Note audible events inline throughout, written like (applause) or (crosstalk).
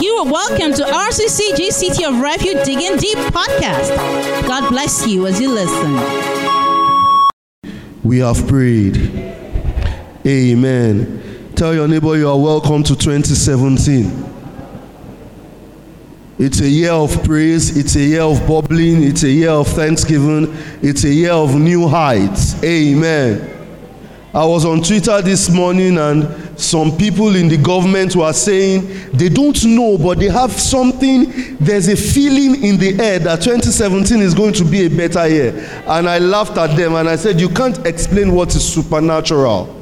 You are welcome to RCCG City of Refuge Digging Deep podcast. God bless you as you listen. We have prayed. Amen. Tell your neighbor you are welcome to 2017. It's a year of praise, it's a year of bubbling, it's a year of thanksgiving, it's a year of new heights. Amen. I was on Twitter this morning and some people in the government were saying they don't know, but they have something. There's a feeling in the air that 2017 is going to be a better year. And I laughed at them and I said, You can't explain what is supernatural.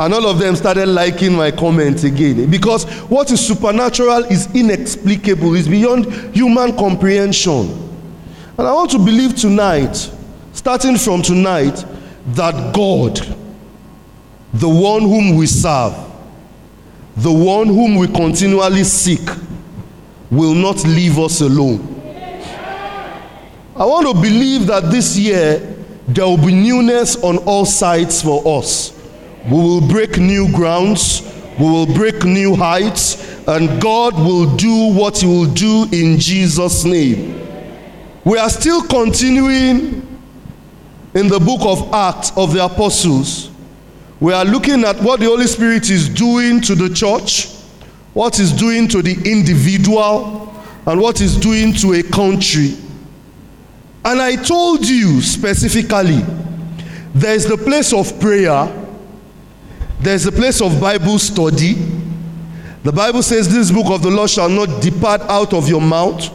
And all of them started liking my comment again. Because what is supernatural is inexplicable, it's beyond human comprehension. And I want to believe tonight, starting from tonight, that God, the one whom we serve, the one whom we continually seek, will not leave us alone. I want to believe that this year there will be newness on all sides for us. We will break new grounds, we will break new heights, and God will do what He will do in Jesus' name. We are still continuing in the book of Acts of the Apostles, we are looking at what the Holy Spirit is doing to the church, what is doing to the individual, and what is doing to a country. And I told you specifically, there's the place of prayer, there's the place of Bible study. The Bible says, This book of the law shall not depart out of your mouth,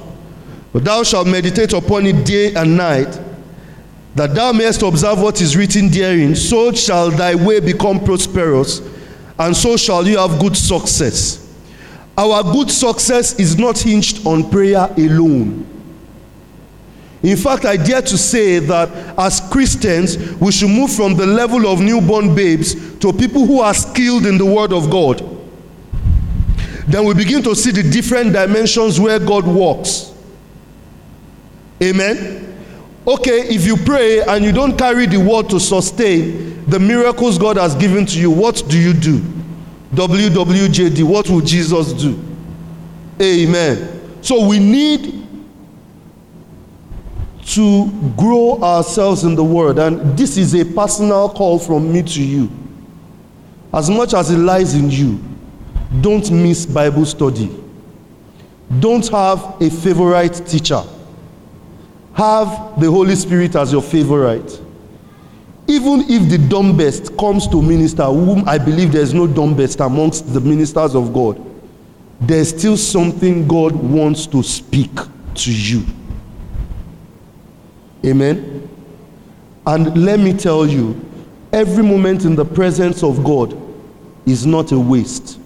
but thou shalt meditate upon it day and night that thou mayest observe what is written therein, so shall thy way become prosperous, and so shall you have good success. Our good success is not hinged on prayer alone. In fact, I dare to say that as Christians, we should move from the level of newborn babes to people who are skilled in the Word of God. Then we begin to see the different dimensions where God works. Amen. Okay, if you pray and you don't carry the word to sustain the miracles God has given to you, what do you do? WWJD, what will Jesus do? Amen. So we need to grow ourselves in the word, and this is a personal call from me to you. As much as it lies in you, don't miss Bible study. Don't have a favorite teacher have the Holy Spirit as your favorite. Even if the dumbest comes to minister, whom I believe there is no dumbest amongst the ministers of God, there's still something God wants to speak to you. Amen. And let me tell you, every moment in the presence of God is not a waste.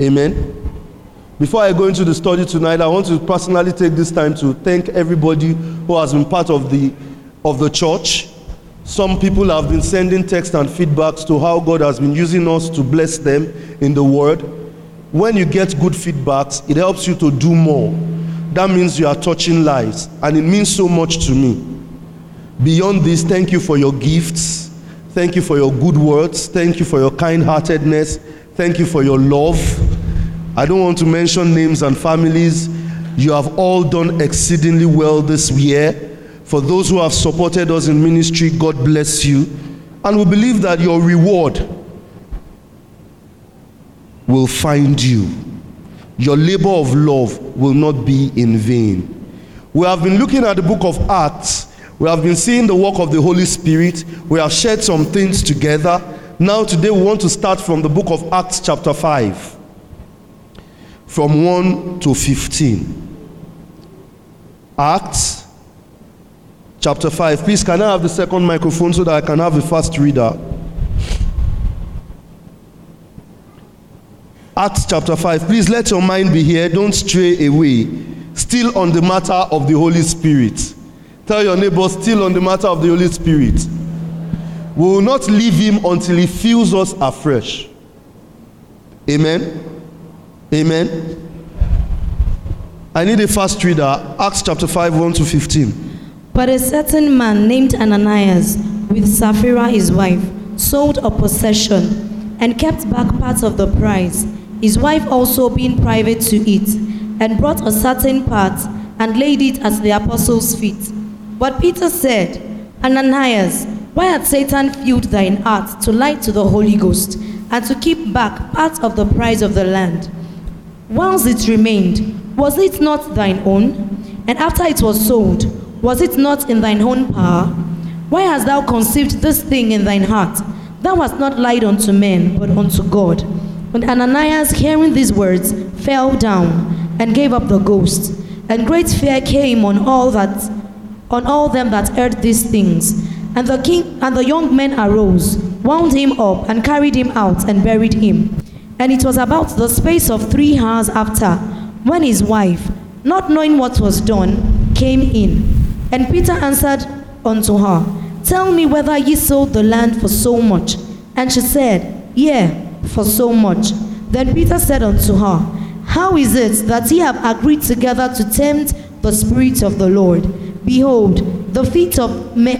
Amen. Before I go into the study tonight, I want to personally take this time to thank everybody who has been part of the, of the church. Some people have been sending texts and feedbacks to how God has been using us to bless them in the Word. When you get good feedbacks, it helps you to do more. That means you are touching lives, and it means so much to me. Beyond this, thank you for your gifts. Thank you for your good words. Thank you for your kind heartedness. Thank you for your love. I don't want to mention names and families. You have all done exceedingly well this year. For those who have supported us in ministry, God bless you. And we believe that your reward will find you. Your labor of love will not be in vain. We have been looking at the book of Acts. We have been seeing the work of the Holy Spirit. We have shared some things together. Now, today, we want to start from the book of Acts, chapter 5 from 1 to 15. Acts chapter 5. Please, can I have the second microphone so that I can have a fast reader? Acts chapter 5. Please let your mind be here. Don't stray away. Still on the matter of the Holy Spirit. Tell your neighbor, still on the matter of the Holy Spirit. We will not leave him until he fills us afresh. Amen. Amen. I need a fast reader. Acts chapter 5, 1 to 15. But a certain man named Ananias, with Sapphira his wife, sold a possession and kept back part of the price his wife also being private to it, and brought a certain part and laid it at the apostles' feet. But Peter said, Ananias, why had Satan filled thine heart to lie to the Holy Ghost and to keep back part of the price of the land? Whilst it remained, was it not thine own? And after it was sold, was it not in thine own power? Why hast thou conceived this thing in thine heart? Thou hast not lied unto men, but unto God. And Ananias, hearing these words, fell down and gave up the ghost. And great fear came on all that on all them that heard these things. And the king and the young men arose, wound him up, and carried him out and buried him. And it was about the space of three hours after, when his wife, not knowing what was done, came in. And Peter answered unto her, Tell me whether ye sold the land for so much. And she said, Yea, for so much. Then Peter said unto her, How is it that ye have agreed together to tempt the Spirit of the Lord? Behold, the feet of,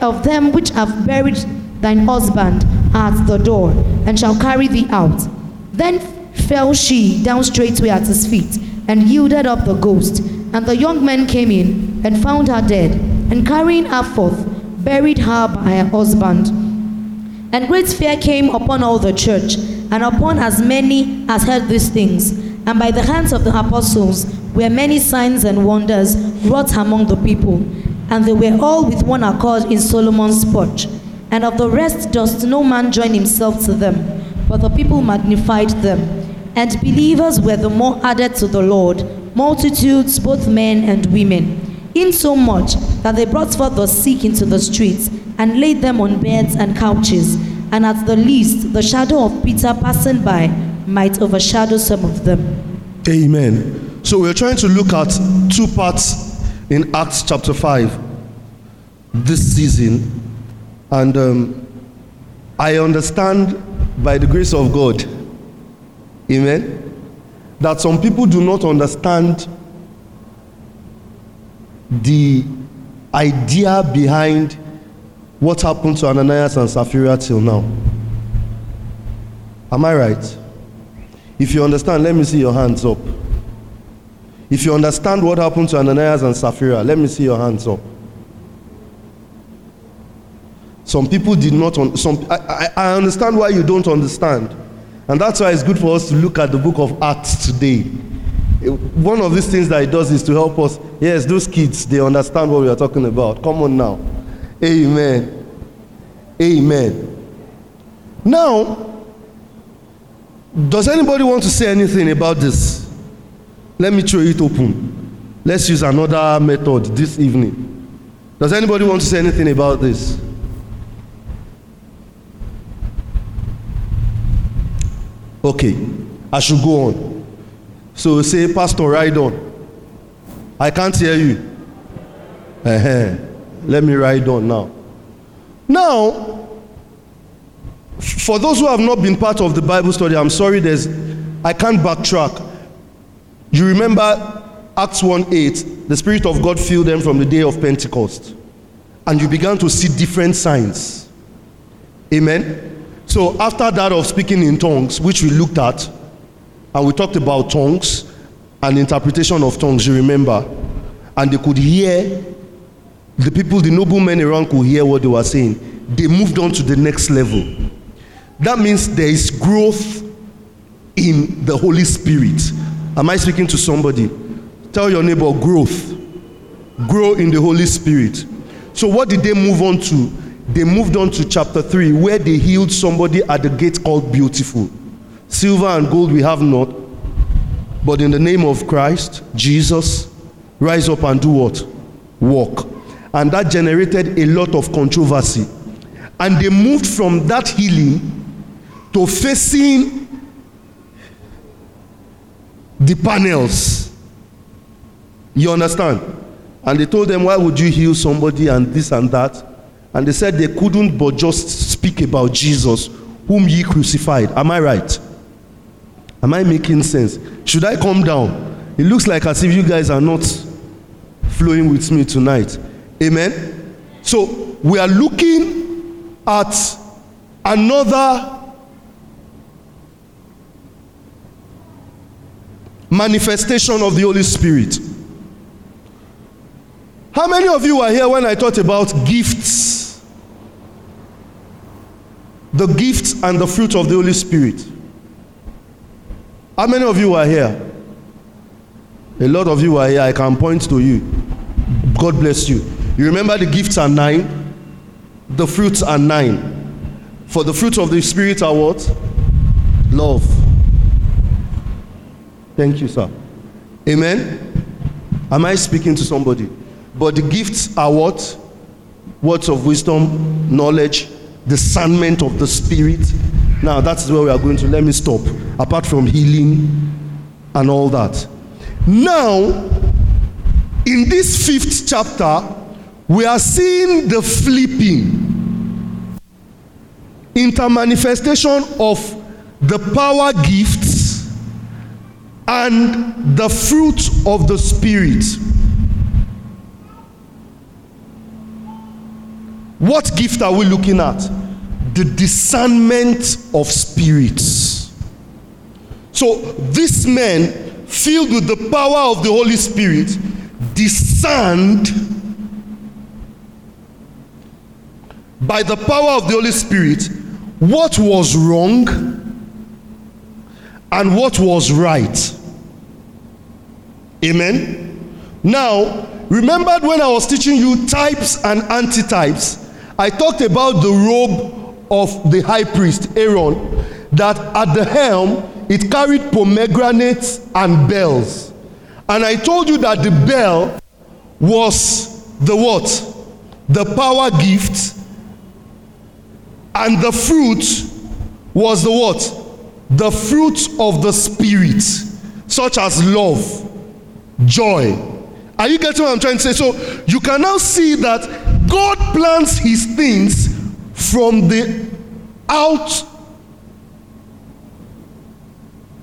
of them which have buried thine husband are at the door, and shall carry thee out. Then fell she down straightway at his feet, and yielded up the ghost. And the young men came in, and found her dead, and carrying her forth, buried her by her husband. And great fear came upon all the church, and upon as many as heard these things. And by the hands of the apostles were many signs and wonders wrought among the people and they were all with one accord in Solomon's porch. And of the rest does no man join himself to them, but the people magnified them. And believers were the more added to the Lord, multitudes, both men and women, insomuch that they brought forth the sick into the streets, and laid them on beds and couches, and at the least the shadow of Peter passing by might overshadow some of them. Amen. So we're trying to look at two parts in Acts chapter 5 this season. And um, I understand by the grace of God, amen, that some people do not understand the idea behind what happened to Ananias and Sapphira till now. Am I right? If you understand, let me see your hands up. If you understand what happened to Ananias and Sapphira, let me see your hands up. Some people did not. Un- some I, I, I understand why you don't understand, and that's why it's good for us to look at the book of Acts today. Eh, one of these things that it does is to help us. Yes, those kids they understand what we are talking about. Come on now, Amen. Amen. Now, does anybody want to say anything about this? Let me throw it open. Let's use another method this evening. Does anybody want to say anything about this? Okay, I should go on. So say, Pastor, ride on. I can't hear you. Uh-huh. Let me ride on now. Now, for those who have not been part of the Bible study, I'm sorry, there's I can't backtrack. You remember Acts 1 8, the Spirit of God filled them from the day of Pentecost. And you began to see different signs. Amen. So, after that of speaking in tongues, which we looked at, and we talked about tongues and interpretation of tongues, you remember, and they could hear, the people, the noblemen around could hear what they were saying. They moved on to the next level. That means there is growth in the Holy Spirit. Am I speaking to somebody? Tell your neighbor growth. Grow in the Holy Spirit. So, what did they move on to? They moved on to chapter 3, where they healed somebody at the gate called Beautiful. Silver and gold we have not, but in the name of Christ, Jesus, rise up and do what? Walk. And that generated a lot of controversy. And they moved from that healing to facing the panels. You understand? And they told them, Why would you heal somebody and this and that? And they said they couldn't but just speak about Jesus, whom ye crucified. Am I right? Am I making sense? Should I come down? It looks like as if you guys are not flowing with me tonight. Amen? So we are looking at another manifestation of the Holy Spirit. How many of you were here when I talked about gifts? The gifts and the fruit of the Holy Spirit. How many of you were here? A lot of you were here. I can point to you. God bless you. You remember the gifts are nine, the fruits are nine. For the fruits of the Spirit are what? Love. Thank you, sir. Amen. Am I speaking to somebody? But the gifts are what? Words of wisdom, knowledge, discernment of the Spirit. Now, that's where we are going to. Let me stop. Apart from healing and all that. Now, in this fifth chapter, we are seeing the flipping intermanifestation of the power gifts and the fruit of the spirit what gift are we looking at the discernment of spirits so this man filled with the power of the holy spirit discerned by the power of the holy spirit what was wrong and what was right. Amen. Now, remembered when I was teaching you types and antitypes, I talked about the robe of the high priest, Aaron, that at the helm it carried pomegranates and bells. And I told you that the bell was the what? The power gift and the fruit was the what? The fruit of the Spirit, such as love, joy. Are you getting what I'm trying to say? So you can now see that God plans his things from the out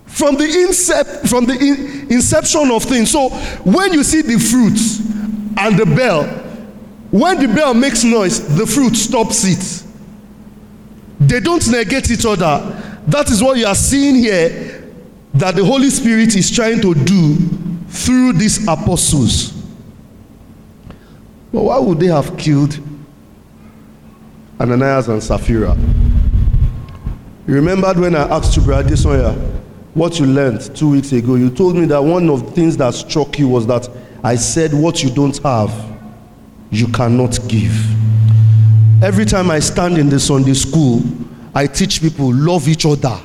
from the incept from the in, inception of things so when you see the fruits and the bell when the bell makes noise the fruit stops it they don't negate each other. That is what you are seeing here that the Holy Spirit is trying to do through these apostles. But why would they have killed Ananias and Sapphira? You remembered when I asked you, Brother Desoya, what you learned two weeks ago. You told me that one of the things that struck you was that I said, What you don't have, you cannot give. Every time I stand in the Sunday school, I teach people love each other,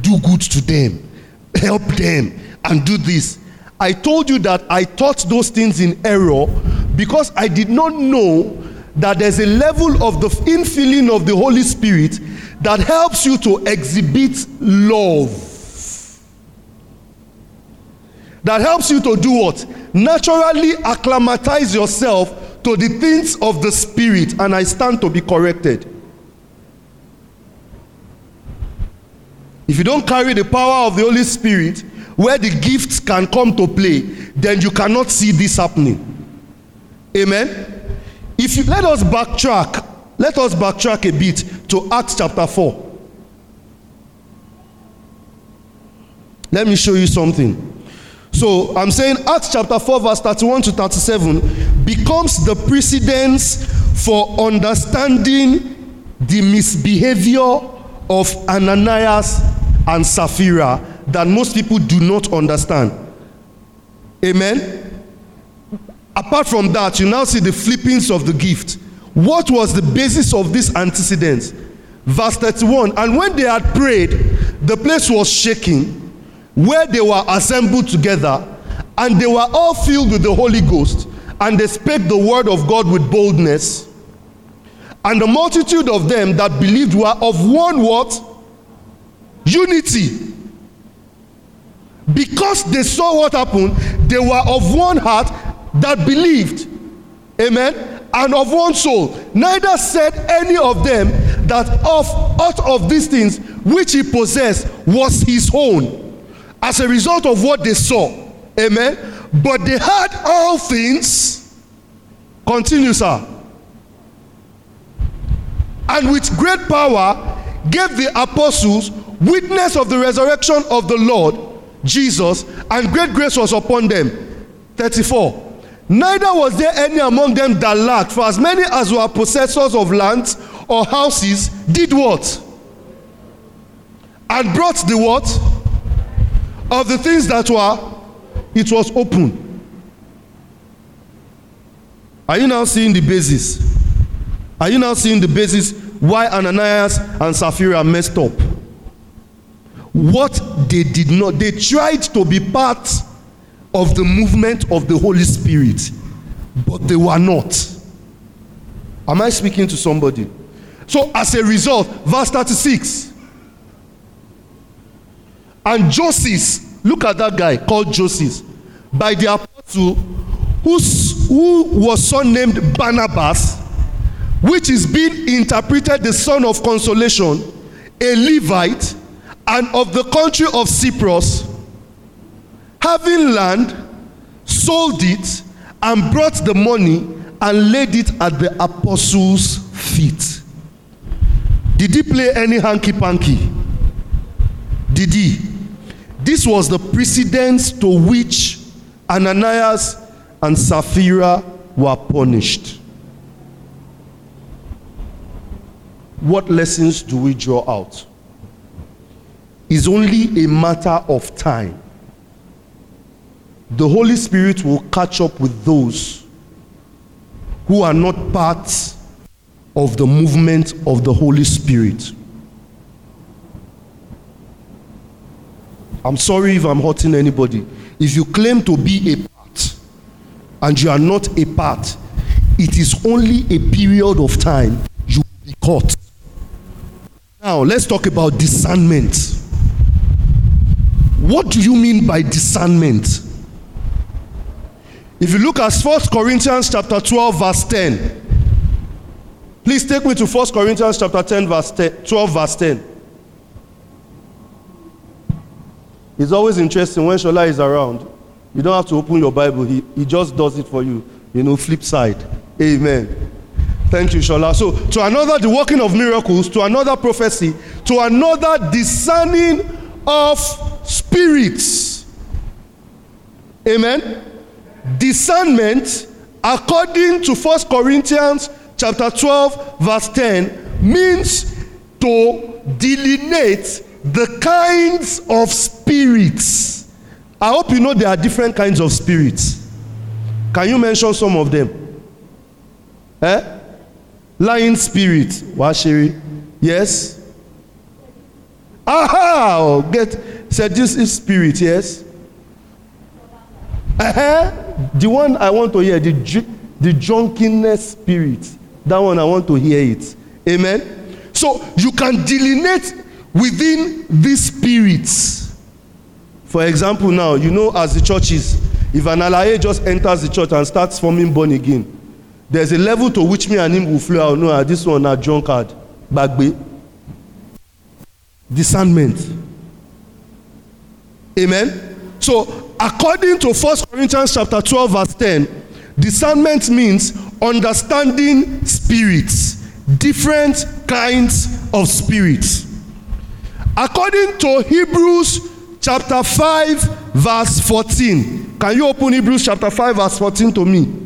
do good to them, help them, and do this. I told you that I taught those things in error because I did not know that there's a level of the infilling of the Holy Spirit that helps you to exhibit love. That helps you to do what? Naturally acclimatize yourself to the things of the Spirit, and I stand to be corrected. If you don't carry the power of the Holy Spirit, where the gifts can come to play, then you cannot see this happening. Amen. If you let us backtrack, let us backtrack a bit to Acts chapter 4. Let me show you something. So I'm saying Acts chapter 4, verse 31 to 37 becomes the precedence for understanding the misbehavior of Ananias and Sapphira that most people do not understand. Amen. Apart from that, you now see the flippings of the gift. What was the basis of this antecedent? Verse 31 And when they had prayed, the place was shaking where they were assembled together, and they were all filled with the Holy Ghost, and they spake the word of God with boldness. And the multitude of them that believed were of one what? Unity. Because they saw what happened, they were of one heart that believed. Amen. And of one soul. Neither said any of them that of out of these things which he possessed was his own as a result of what they saw. Amen. But they had all things. Continue, sir. And with great power gave the apostles witness of the resurrection of the Lord, Jesus, and great grace was upon them. 34. Neither was there any among them that lacked, for as many as were possessors of lands or houses did what? And brought the what? Of the things that were, it was open. Are you now seeing the basis? Are you now seeing the basis why Ananias and Sapphira messed up? What they did not, they tried to be part of the movement of the Holy Spirit, but they were not. Am I speaking to somebody? So, as a result, verse 36. And Joseph, look at that guy called Joseph, by the apostle, who's, who was surnamed Barnabas, which is being interpreted the son of consolation, a Levite, and of the country of Cyprus, having land, sold it, and brought the money and laid it at the apostles' feet. Did he play any hanky panky? Did he? This was the precedence to which Ananias and Sapphira were punished. What lessons do we draw out? Is only a matter of time. The Holy Spirit will catch up with those who are not part of the movement of the Holy Spirit. I'm sorry if I'm hurting anybody. If you claim to be a part and you are not a part, it is only a period of time you will be caught. Now, let's talk about discernment. What do you mean by discernment? If you look at 1 Corinthians chapter 12 verse 10. Please take me to 1 Corinthians chapter 10 verse 10, 12 verse 10. It's always interesting when Shola is around. You don't have to open your Bible. He, he just does it for you. You know, flip side. Amen. Thank you, Shola. So, to another, the working of miracles, to another prophecy, to another discerning of spirits. Amen. Discernment, according to First Corinthians chapter 12, verse 10, means to delineate the kinds of spirits. I hope you know there are different kinds of spirits. Can you mention some of them? Eh? Lying spirit, Washiri. Yes? Aha! Oh, get seductive spirit, yes? (laughs) The one I want to hear, the, the drunkenness spirit. That one I want to hear it. Amen? So you can delineate within these spirits. For example, now, you know, as the church is, if an alaye just enters the church and starts forming born again, there's a level to which me and him will flow out. No, ah, this one na drunkard, bagbe. Discernment. Amen. So, according to 1 Corinthians chapter 12, verse 10, discernment means understanding spirits, different kinds of spirits. According to Hebrews chapter 5, verse 14. Can you open Hebrews chapter 5, verse 14 to me?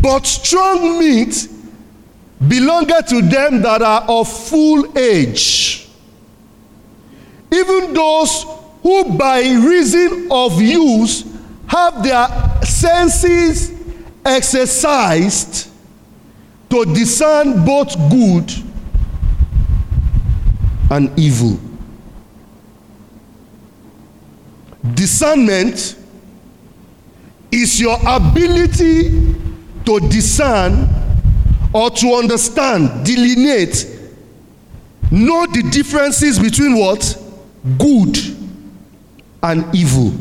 But strong meat belongeth to them that are of full age, even those who by reason of use have their senses exercised to discern both good and evil. Discernment is your ability to discern or to understand, delineate, know the differences between what? Good and evil.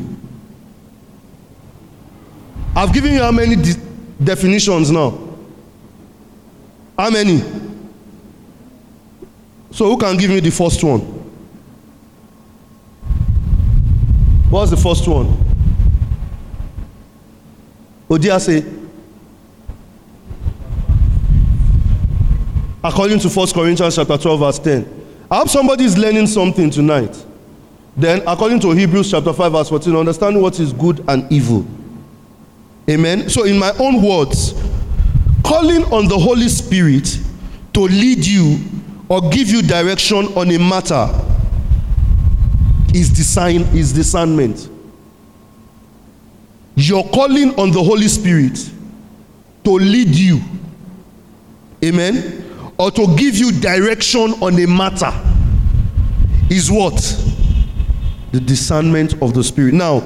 I've given you how many de- definitions now? How many? So, who can give me the first one? What's the first one? Odia say. According to 1 Corinthians chapter 12, verse 10. I hope somebody is learning something tonight. Then, according to Hebrews chapter 5, verse 14, understanding what is good and evil. Amen. So, in my own words, calling on the Holy Spirit to lead you or give you direction on a matter is design is discernment. You're calling on the Holy Spirit to lead you. Amen. Or to give you direction on a matter is what? The discernment of the Spirit. Now,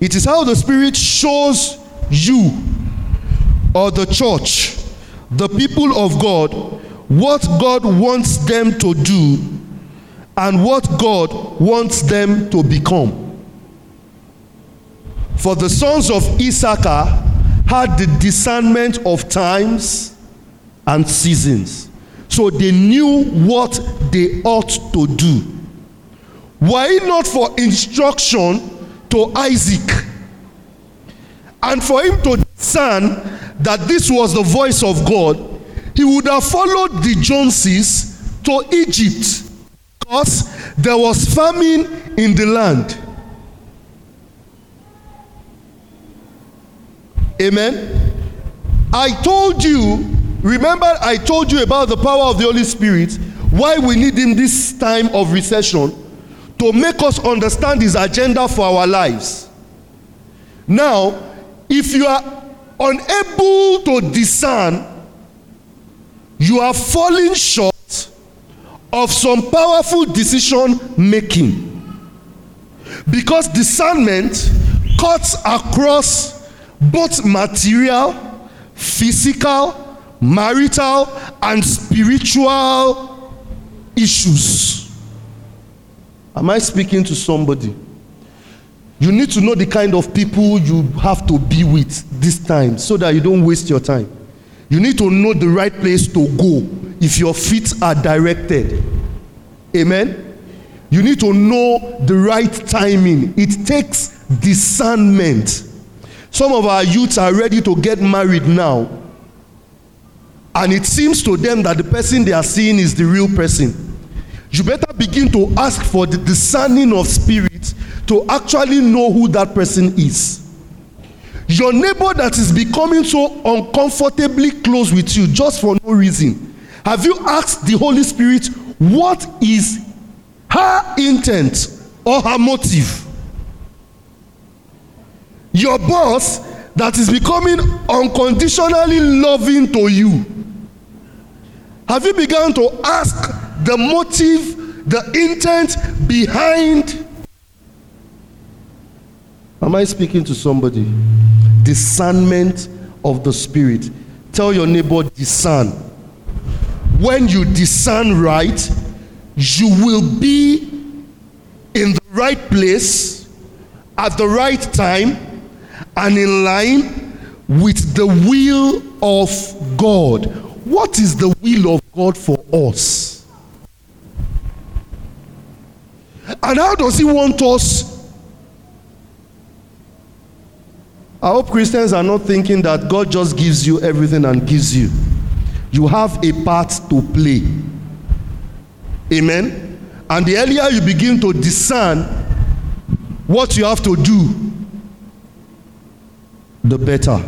it is how the Spirit shows you or the church, the people of God, what God wants them to do and what God wants them to become. For the sons of Issachar had the discernment of times and seasons. So they knew what they ought to do. It not for instruction to Isaac and for him to discern that this was the voice of God, he would have followed the Joneses to Egypt because there was famine in the land. Amen. I told you, remember, I told you about the power of the Holy Spirit, why we need Him this time of recession to make us understand His agenda for our lives. Now, if you are unable to discern, you are falling short of some powerful decision making. Because discernment cuts across both material, physical, marital, and spiritual issues. Am I speaking to somebody? You need to know the kind of people you have to be with this time so that you don't waste your time. You need to know the right place to go if your feet are directed. Amen. You need to know the right timing. It takes discernment. Some of our youths are ready to get married now. And it seems to them that the person they are seeing is the real person. You better begin to ask for the discerning of spirit to actually know who that person is. Your neighbor that is becoming so uncomfortably close with you just for no reason. Have you asked the Holy Spirit what is her intent or her motive? Your boss that is becoming unconditionally loving to you. Have you begun to ask the motive, the intent behind? Am I speaking to somebody? Discernment of the Spirit. Tell your neighbor, discern. When you discern right, you will be in the right place at the right time and in line with the will of God. What is the will of God for us? And how does He want us? I hope Christians are not thinking that God just gives you everything and gives you. You have a part to play. Amen. And the earlier you begin to discern what you have to do, the better.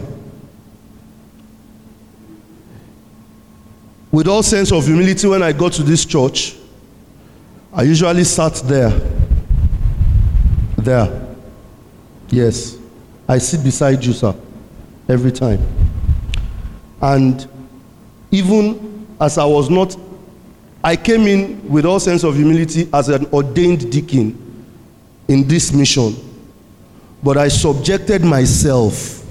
With all sense of humility, when I got to this church, I usually sat there. There. Yes. I sit beside you, sir, every time. And even as I was not, I came in with all sense of humility as an ordained deacon in this mission. But I subjected myself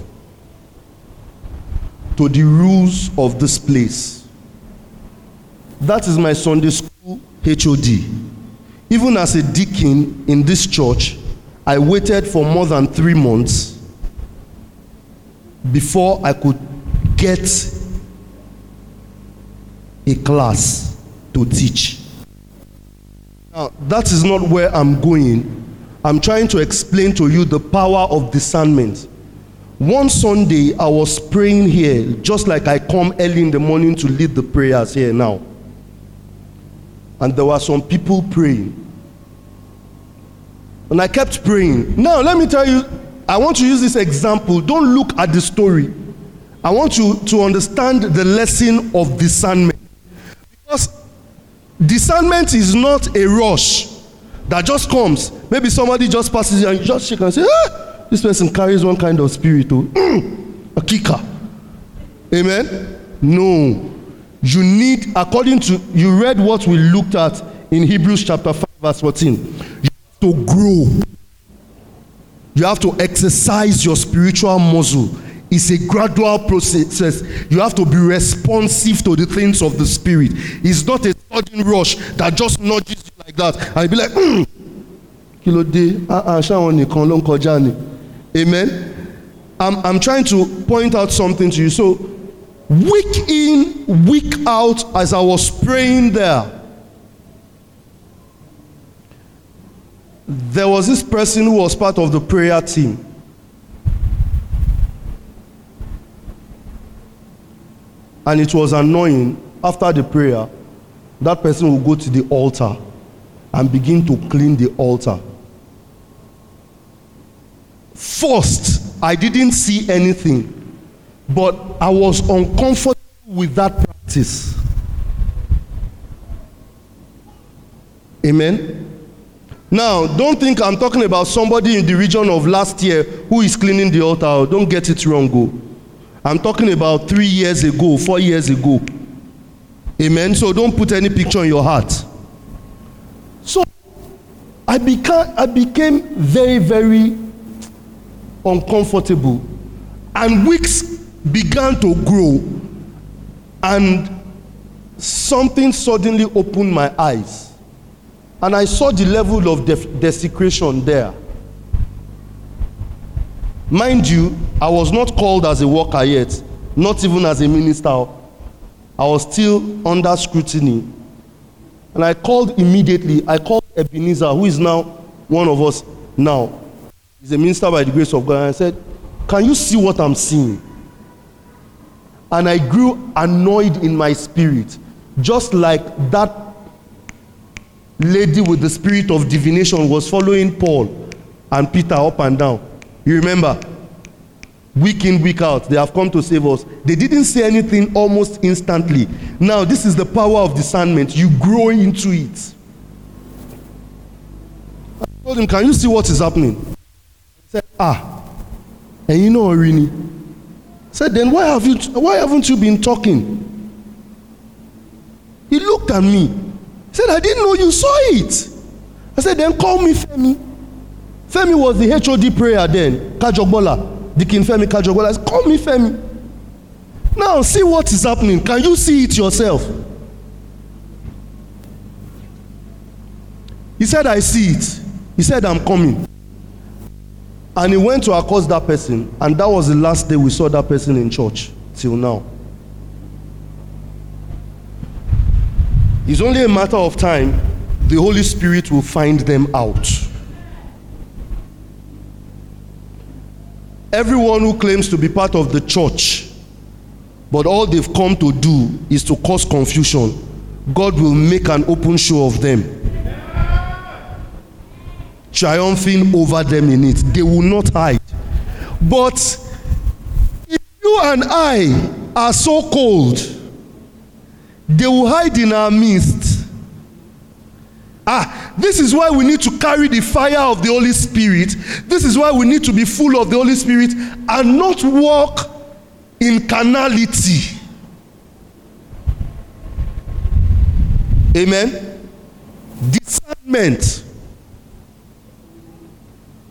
to the rules of this place. That is my Sunday school HOD. Even as a deacon in this church, I waited for more than three months before I could get a class to teach. Now, that is not where I'm going. I'm trying to explain to you the power of discernment. One Sunday, I was praying here, just like I come early in the morning to lead the prayers here now. And there were some people praying. And I kept praying. Now, let me tell you, I want to use this example. Don't look at the story. I want you to understand the lesson of discernment. Because discernment is not a rush that just comes. Maybe somebody just passes you and just shake and say, ah, this person carries one kind of spirit, oh, mm, a kicker. Amen? No. You need, according to, you read what we looked at in Hebrews chapter 5, verse 14. You have to grow. You have to exercise your spiritual muscle. It's a gradual process. You have to be responsive to the things of the spirit. It's not a sudden rush that just nudges you like that. And be like, mm, kí ló dé? Ah, ah, ṣáwọn nìkan ló ni. Amen. I'm, I'm trying to point out something to you. So, week in, week out, as I was praying there, there was this person who was part of the prayer team. And it was annoying after the prayer, that person would go to the altar and begin to clean the altar. First, I didn't see anything, but I was uncomfortable with that practice. Amen. Now, don't think I'm talking about somebody in the region of last year who is cleaning the altar. Don't get it wrong. Go. I'm talking about three years ago, four years ago. Amen. So don't put any picture in your heart. So I became, I became very, very uncomfortable. And weeks began to grow. And something suddenly opened my eyes. And I saw the level of desecration there. Mind you, I was not called as a worker yet, not even as a minister. I was still under scrutiny. And I called immediately. I called Ebenezer, who is now one of us now. He's a minister by the grace of God. And I said, Can you see what I'm seeing? And I grew annoyed in my spirit, just like that lady with the spirit of divination was following Paul and Peter up and down. You remember? Week in, week out, they have come to save us. They didn't say anything almost instantly. Now, this is the power of discernment. You grow into it. I told him, Can you see what is happening? He said, Ah, and you know, Irini. Said, Then why, have you, why haven't you been talking? He looked at me. Said, I didn't know you saw it. I said, Then call me Femi. Femi was the HOD prayer then, Kajogbola. Deacon Femi Kajogbola. I said, Call me Femi. Now see what is happening. Can you see it yourself? He said, I see it. He said, I'm coming. And he went to accost that person, and that was the last day we saw that person in church till now. It's only a matter of time the Holy Spirit will find them out. Everyone who claims to be part of the church, but all they've come to do is to cause confusion, God will make an open show of them, triumphing over them in it. They will not hide. But if you and I are so cold, they will hide in our midst. Ah, this is why we need to carry the fire of the Holy Spirit. This is why we need to be full of the Holy Spirit and not walk in carnality. Amen. Discernment.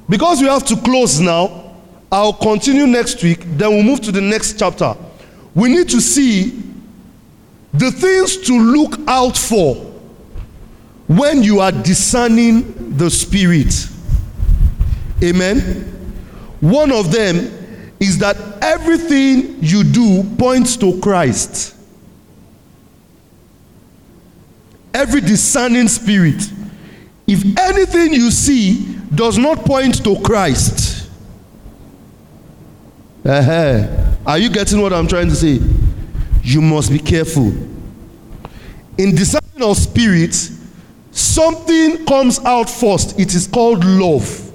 Because we have to close now, I'll continue next week, then we'll move to the next chapter. We need to see the things to look out for when you are discerning the spirit. Amen. One of them is that everything you do points to Christ. Every discerning spirit. If anything you see does not point to Christ, uh-huh. are you getting what I'm trying to say? You must be careful. In discerning of spirits, something comes out first. It is called love.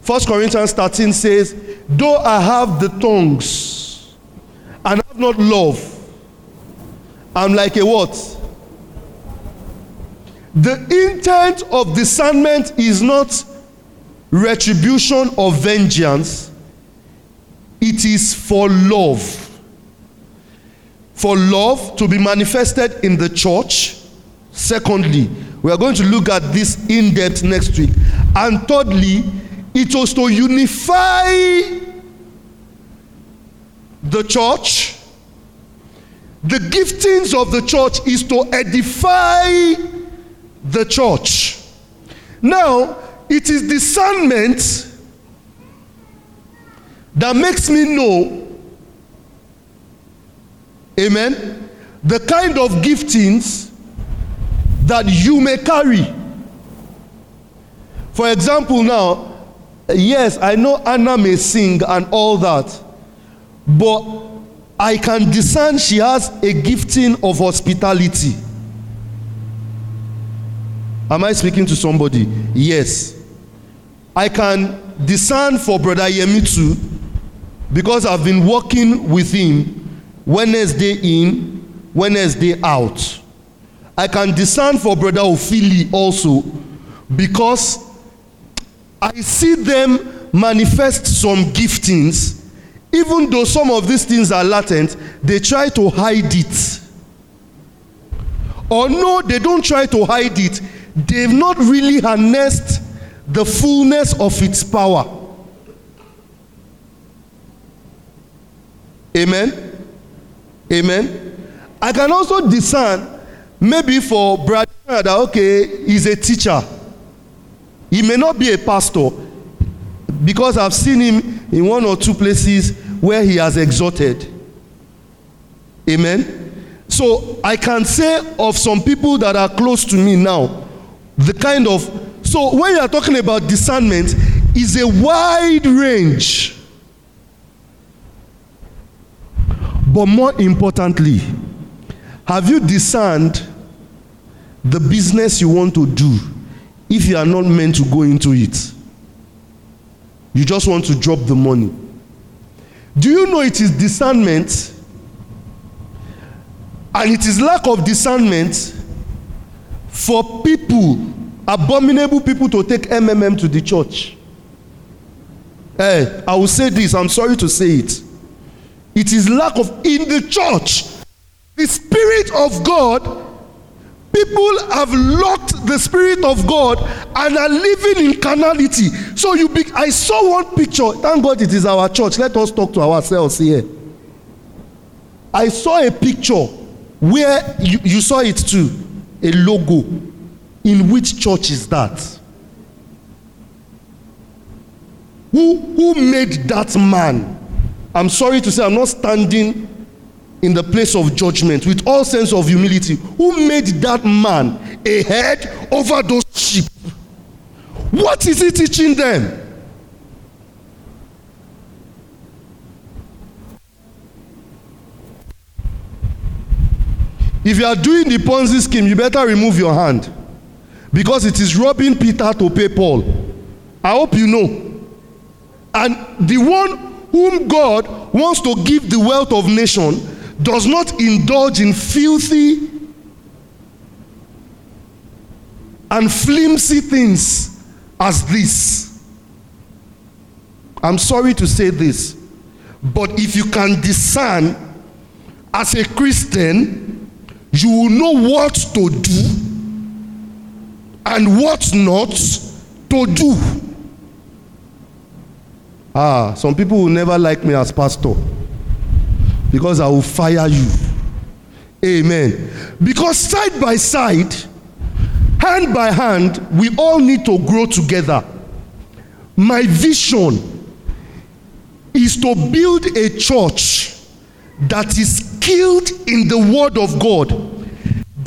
First Corinthians 13 says, Though I have the tongues and have not love, I'm like a what? The intent of discernment is not retribution or vengeance, it is for love. For love to be manifested in the church. Secondly, we are going to look at this in depth next week. And thirdly, it was to unify the church. The giftings of the church is to edify the church. Now, it is discernment that makes me know, amen, the kind of giftings that you may carry. For example, now, yes, I know Anna may sing and all that, but I can discern she has a gifting of hospitality. Am I speaking to somebody? Yes. I can discern for Brother Yemi too because I've been working with him Wednesday in, Wednesday out. I can discern for Brother Ophili also because I see them manifest some giftings. Even though some of these things are latent, they try to hide it. Or no, they don't try to hide it. They've not really harnessed the fullness of its power. Amen. Amen. I can also discern maybe for brother that okay, he's a teacher. He may not be a pastor because I've seen him in one or two places where he has exhorted. Amen. So I can say of some people that are close to me now, the kind of so when you are talking about discernment, is a wide range. But more importantly, have you discerned the business you want to do if you are not meant to go into it? You just want to drop the money. Do you know it is discernment and it is lack of discernment for people, abominable people, to take MMM to the church? Hey, eh, I will say this, I'm sorry to say it. It is lack of in the church. The Spirit of God, people have locked the Spirit of God and are living in carnality. So you be, I saw one picture. Thank God it is our church. Let us talk to ourselves here. I saw a picture where you, you saw it too. A logo. In which church is that? Who, who made that man? I'm sorry to say, I'm not standing in the place of judgment with all sense of humility. Who made that man a head over those sheep? What is he teaching them? If you are doing the Ponzi scheme, you better remove your hand because it is robbing Peter to pay Paul. I hope you know. And the one whom God wants to give the wealth of nation does not indulge in filthy and flimsy things as this. I'm sorry to say this, but if you can discern as a Christian, you will know what to do and what not to do. Ah, some people will never like me as pastor because I will fire you. Amen. Because side by side, hand by hand, we all need to grow together. My vision is to build a church that is skilled in the word of God,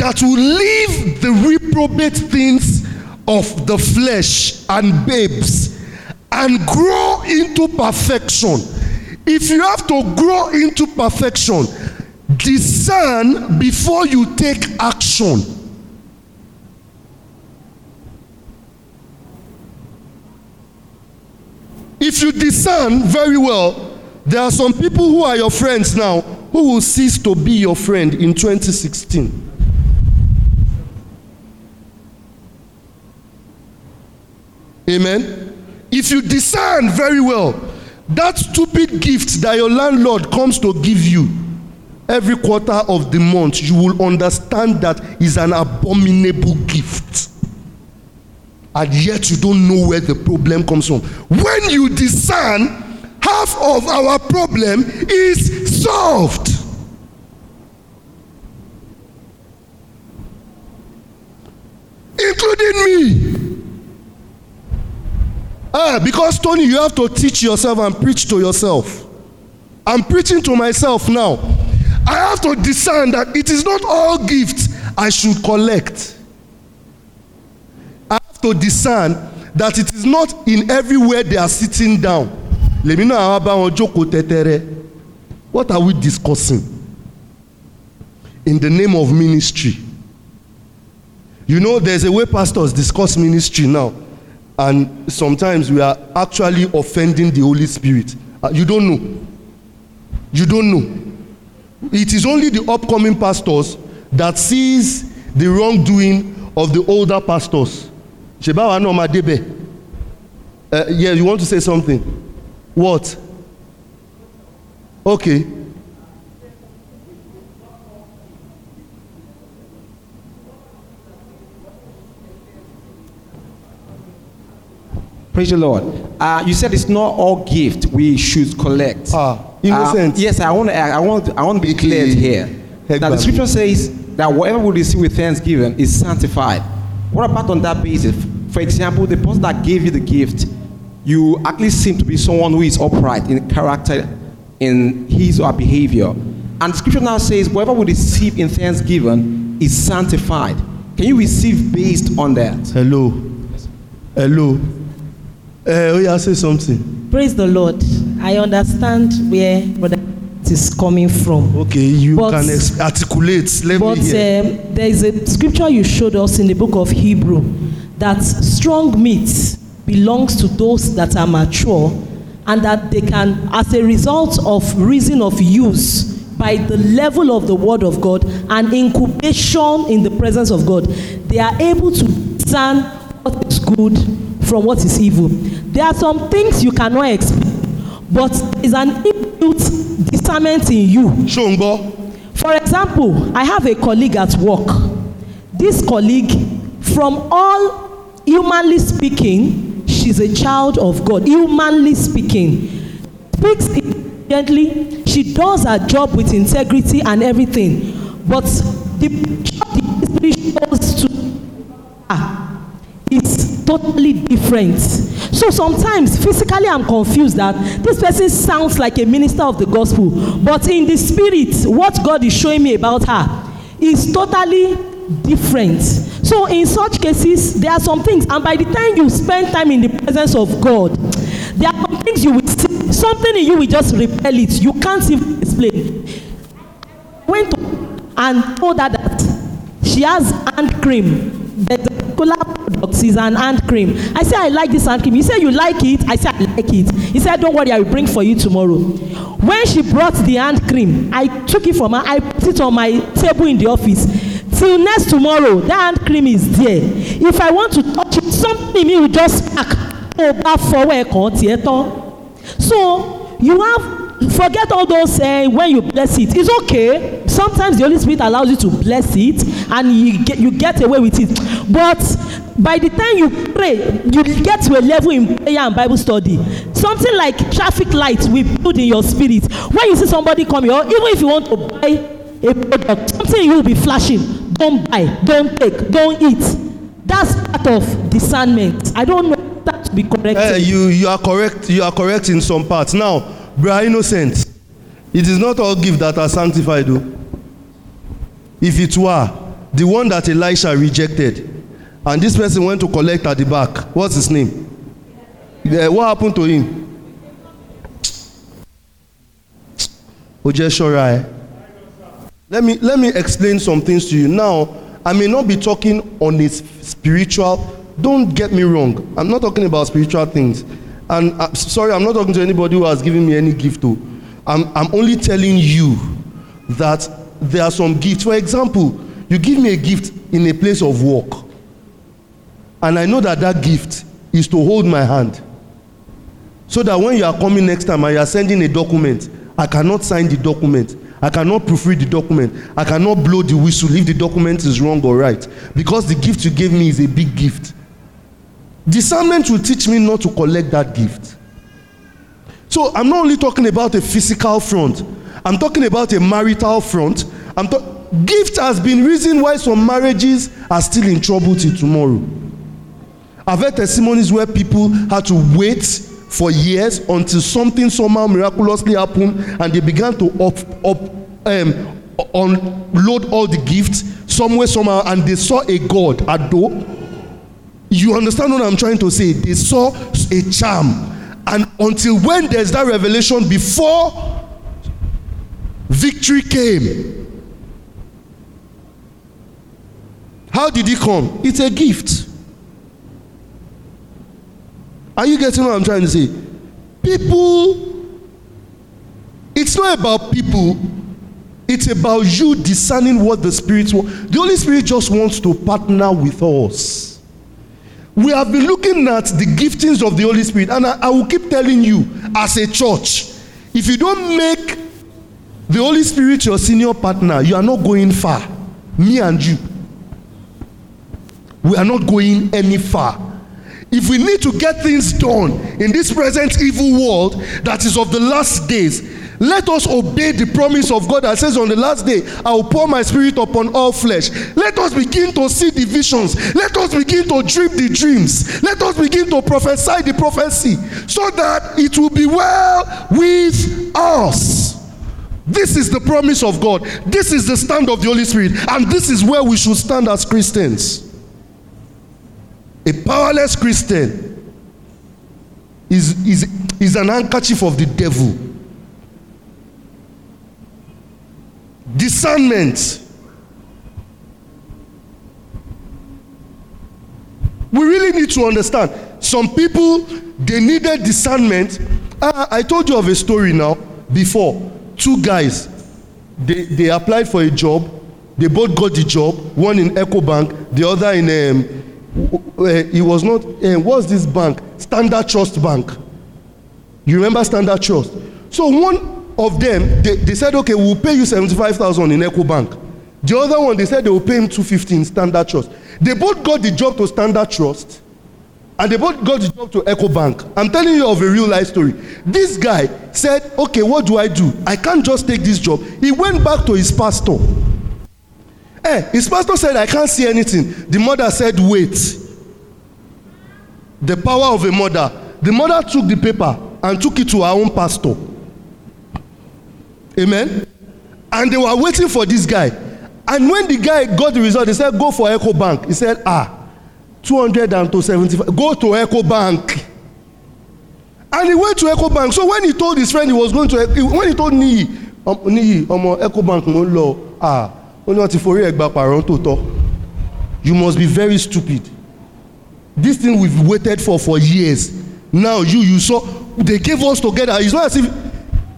that will leave the reprobate things of the flesh and babes and grow into perfection. If you have to grow into perfection, discern before you take action. If you discern very well, there are some people who are your friends now who will cease to be your friend in 2016. Amen. If you discern very well, that stupid gift that your landlord comes to give you every quarter of the month, you will understand that is an abominable gift. And yet you don't know where the problem comes from. When you discern, half of our problem is solved. Including me. Ah, because Tony, you have to teach yourself and preach to yourself. I'm preaching to myself now. I have to discern that it is not all gifts I should collect. I have to discern that it is not in everywhere they are sitting down. Lèmi náà wá bá wọn jókòó tẹ́tẹ́rẹ́. What are we discussing? In the name of ministry. You know, there's a way pastors discuss ministry now, and sometimes we are actually offending the Holy Spirit. Uh, you don't know. You don't know. It is only the upcoming pastors that sees the wrongdoing of the older pastors. Ṣèbáwa náà máa débẹ̀. Uh, yeah, you want to say something? What? Okay. Praise the Lord. Uh, you said it's not all gift we should collect. Ah, innocent. Uh, yes, I want. I want. I want to be clear here. Now the scripture says that whatever we receive with thanksgiving is sanctified. What about on that basis? For example, the person that gave you the gift, you actually seem to be someone who is upright in character, in his or her behavior. And the scripture now says whatever we receive in thanksgiving is sanctified. Can you receive based on that? Hello. Hello. Uh, oh yeah, say something. Praise the Lord. I understand where brother is coming from. Okay, you But- can articulate. Let But me hear. um, there is a scripture you showed us in the book of Hebrew that strong meat belongs to those that are mature and that they can, as a result of reason of use, by the level of the word of God and incubation in the presence of God, they are able to discern what is good from what is evil. There are some things you cannot explain, but is an inbuilt discernment in you ṣó ń gbọ́. for example, I have a colleague at work. This colleague, from all humanly speaking, she's a child of God. Humanly speaking, speaks intelligently. She does her job with integrity and everything. But the picture the Spirit shows to her is totally different. So sometimes physically I'm confused that this person sounds like a minister of the gospel, but in the spirit, what God is showing me about her is totally different. So in such cases, there are some things, and by the time you spend time in the presence of God, there are some things you will see, something in you will just repel it. You can't even explain. Went to and told her that she has hand cream. There's a particular product is an hand cream. I said, I like this hand cream. He said, You like it? I said, I like it. He said, Don't worry, I will bring for you tomorrow. When she brought the hand cream, I took it from her, I put it on my table in the office. Till next tomorrow, that hand cream is there. If I want to touch it, something in me will just spark. Oh, bá fọwọ́ ẹ̀ kàn tiẹ̀. So you have forget all those uh, when you bless it. It's okay. Sometimes the holy spirit allows you to bless it and you get you get away with it. But by the time you pray you get to a level in prayer and bible study. Something like traffic light will build in your spirit. When you see somebody coming or even if you want to buy a product something you will be flashing. Don't buy don't take don't eat. That's part of discernment. I don't know that to be correct. Eh, you you are correct you are correct in some parts. Now bra innocent. It is not all gift that are sanctified o if it were the one that elisha rejected and this person went to collect at the back what's his name? Eh, what happened to him? O jẹ ṣọra ẹ. Let me let me explain some things to you. Now i may not be talking on a spiritual don't get me wrong i'm not talking about spiritual things and uh, sorry, I'm not talking to anybody who has given me any gift. Though. I'm, I'm only telling you that there are some gifts. For example, you give me a gift in a place of work, and I know that that gift is to hold my hand. So that when you are coming next time and you are sending a document, I cannot sign the document. I cannot proofread the document. I cannot blow the whistle if the document is wrong or right. Because the gift you gave me is a big gift. Discernment will teach me not to collect that gift. So I'm not only talking about a physical front, I'm talking about a marital front. I'm to- gift has been reason why some marriages are still in trouble till tomorrow. I've heard testimonies where people had to wait for years until something somehow miraculously happened and they began to up, up, um, unload all the gifts somewhere somehow and they saw a god ado you understand what i'm trying to say? They saw a charm. And until when there's that revelation before victory came? How did it come? It's a gift. Are you getting what i'm trying to say? People it's not about people. It's about you discerning what the spirit wants the holy spirit just wants to partner with us we have been looking at the giftings of the holy spirit and I, I will keep telling you as a church if you don't make the holy spirit your senior partner you are not going far. Me and you. We are not going any far. If we need to get things done in this present evil world that is of the last days let us obey the promise of God that says on the last day, I will pour my spirit upon all flesh. Let us begin to see the visions. Let us begin to dream the dreams. Let us begin to prophesy the prophecy so that it will be well with us. This is the promise of God. This is the stand of the Holy Spirit. And this is where we should stand as Christians. A powerless Christian is, is, is an handkerchief of the devil. Discernment. We really need to understand. Some people they needed discernment. Ah i told you of a story now. Before two guys they they applied for a job. They both got the job. One in ecobank the other in um, uh, it was not uh, what's this bank? Standard trust bank. You remember standard trust? So one of them they, they said okay we'll pay you seventy-five thousand in ecobank the other one they said they will pay him two fifty in standard trust. They both got the job to standard trust and they both got the job to ecobank i'm telling you of a real life story. This guy said okay what do i do? I can't just take this job. He went back to his pastor. Eh his pastor said i can't see anything. The mother said wait. The power of a mother. The mother took the paper and took it to her own pastor amen. And they were waiting for this guy. And when the guy got the result they said go for eco bank. He said ah two hundred and to seventy-five go to eco bank. And he went to eco bank. So when he told his friend he was going to when he told niyi um, niyi ọmọ eco bank mo ń lọ. Ah ó ní wọn ti forí ẹ gba pàrọ̀ tó tọ́ you must be very stupid. This thing we waited for for years. Now you you saw they gave us together. It's not as if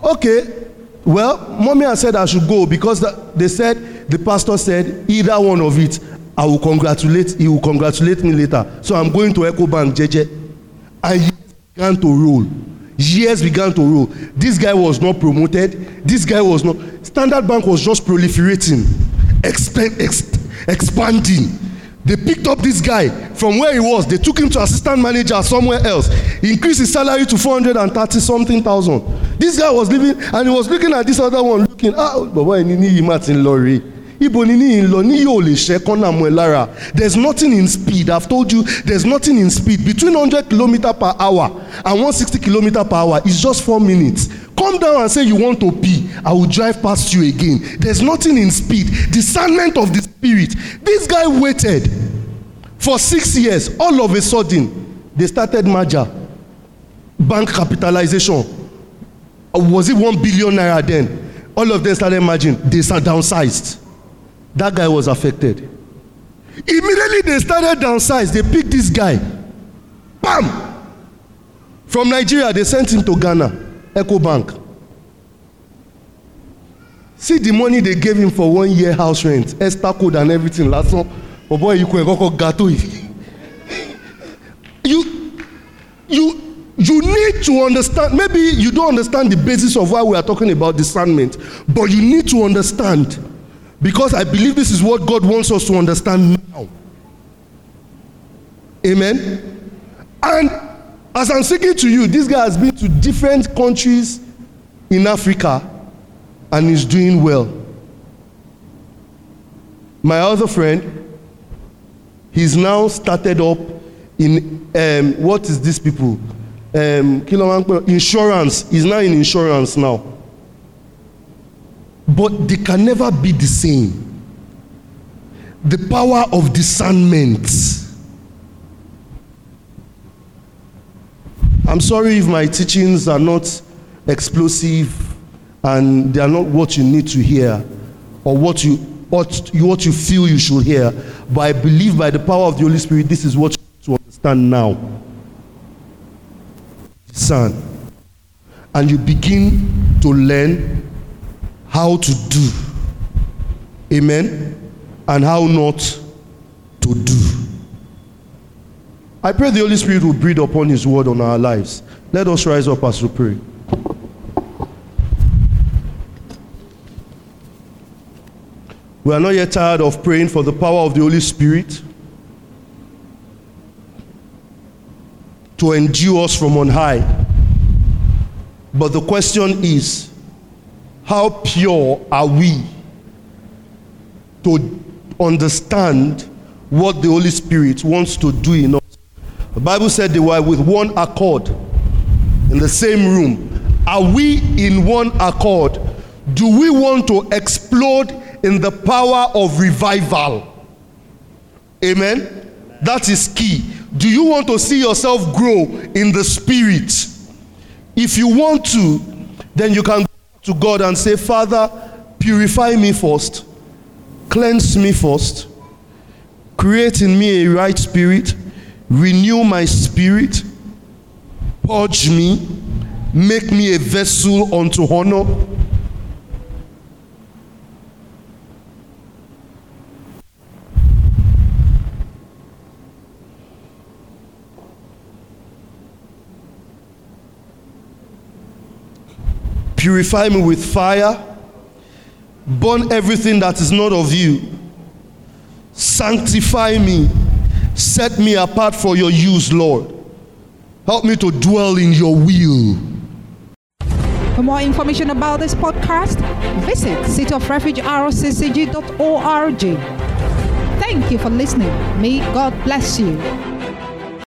okay well mommy had said i should go because that, they said the pastor said either one of it i will congratulate he will congratulate me later. So i'm going to ecobank jeje. And years began to roll. Years began to roll. This guy was not promoted. This guy was not standard bank was just proliferating expand, ex, expanding they picked up this guy from where he was. They took him to assistant manager somewhere else. Increased his salary to four hundred and thirty something thousand. This guy was living and he was looking at this other one looking ah bàbá ẹni ní yìí ti ń lọ rèé. Ibo ni ní lọ? Ní yóò lè ṣe kọ́nà mọ́ ẹ lára. There is nothing in speed. I have told you there is nothing in speed. Between hundred kilometre per hour and one sixty kilometre per hour is just four minutes. Come down and say you want to pee i will drive past you again. There is nothing in speed. Discernment of the spirit. This guy waited for six years. All of a sudden they started merger. Bank capitalization. Was it one billion naira then? All of them started merging. They downsized. That guy was affected. Immediately they started downsize they picked this guy. Bam! From Nigeria, they sent him to Ghana, Echo Bank. See the money they gave him for one year house rent, Esther code and everything. Last one, oh boy, you could go gato. You, you, you need to understand. Maybe you don't understand the basis of why we are talking about discernment, but you need to understand because I believe this is what God wants us to understand now. Amen. And as I'm speaking to you, this guy has been to different countries in Africa and is doing well. My other friend, he's now started up in um, what is this people? Um, insurance. He's now in insurance now. But they can never be the same. The power of discernment I'm sorry if my teachings are not explosive and they are not what you need to hear or what you you, what you feel you should hear. But I believe by the power of the Holy Spirit, this is what you to understand now. Son. And you begin to learn how to do. Amen. And how not to do. I pray the Holy Spirit will breathe upon His word on our lives. Let us rise up as we pray. We are not yet tired of praying for the power of the Holy Spirit to endure us from on high. But the question is how pure are we to understand what the Holy Spirit wants to do in us? The Bible said they were with one accord in the same room. Are we in one accord? Do we want to explode in the power of revival? Amen. That is key. Do you want to see yourself grow in the spirit? If you want to, then you can go to God and say, Father, purify me first, cleanse me first, create in me a right spirit renew my spirit, purge me, make me a vessel unto honor. Purify me with fire, burn everything that is not of you, sanctify me Set me apart for your use, Lord. Help me to dwell in your will. For more information about this podcast, visit cityofrefugerccg.org. Thank you for listening. May God bless you.